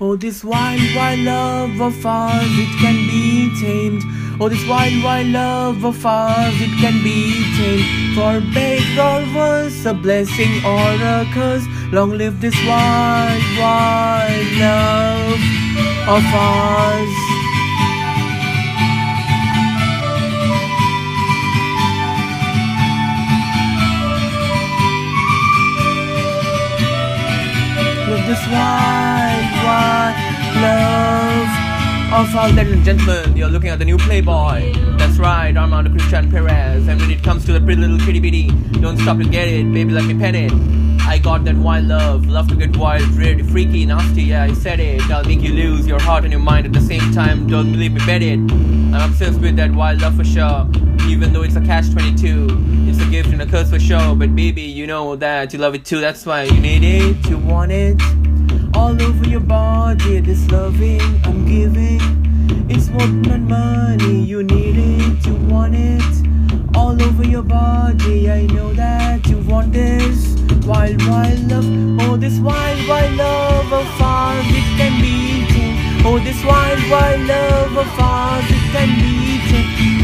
Oh, this wild, wild love of ours, it can be tamed. Oh, this wild, wild love of ours, it can be tamed. For better or worse, a blessing or a curse. Long live this wild, wild love of ours. This wild our ladies and gentlemen. You're looking at the new Playboy. That's right, Armando Christian Perez. And when it comes to the pretty little kitty bitty, don't stop to get it, baby. Let me pet it. I got that wild love, love to get wild, really freaky, nasty. Yeah, I said it. I'll make you lose your heart and your mind at the same time. Don't believe me, bet it. I'm obsessed with that wild love for sure. Even though it's a catch 22, it's a gift and a curse for sure. But baby, you know that you love it too. That's why you need it, you want it. All over your body, this loving I'm giving. It's more than money, you need it, you want it. All over your body, I know that you want this. Wild, wild love, oh, this wild, wild love of ours, it can be. Oh, this wild, wild love of ours, it can be.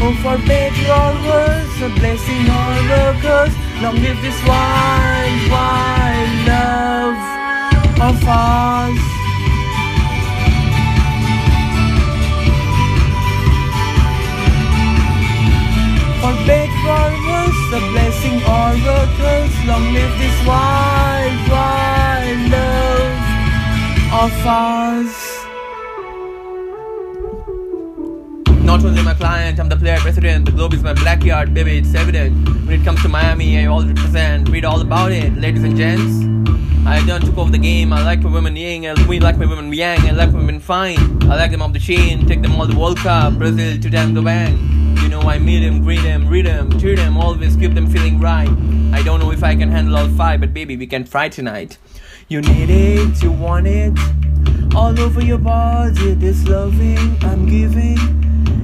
Oh, for better or worse, a blessing or a curse. Long live this wild, wild love of ours. For or worse, a blessing or a curse. Long live this wild, wild love of ours. Not only my client, I'm the player president. The globe is my backyard, baby, it's evident. Comes to Miami, I all represent. Read all about it, ladies and gents. I done took over the game. I like my women yang, and we like my women yang. I like my women fine. I like them off the chain, take them all the World Cup, Brazil to them the bang. You know I meet them, greet them, read them, treat them, always keep them feeling right. I don't know if I can handle all five, but baby, we can fry tonight. You need it, you want it, all over your body. This loving I'm giving,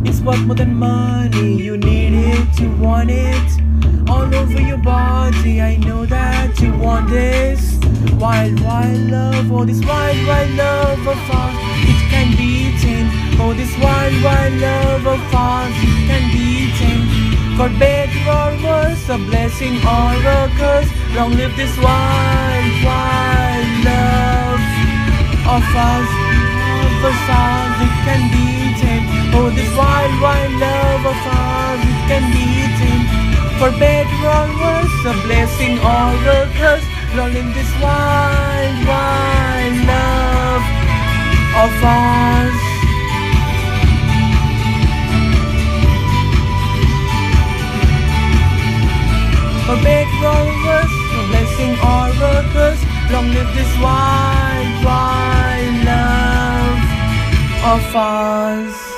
it's worth more than money. You need it, you want it, all over your body. I know that you want this wild, wild love. Oh, this wild, wild love of ours, it can be tamed. Oh, this wild, wild love of ours, it can be tamed. For better or worse, a blessing or a curse. Long live this wild, wild love of us. Us, ours, it can be tamed. Oh, this wild, wild love of ours, it can be tamed. For better or worse, a blessing or a curse. Live this wild, wild love of. For better or worse, a blessing or a curse. Long live this wild, wild love of us.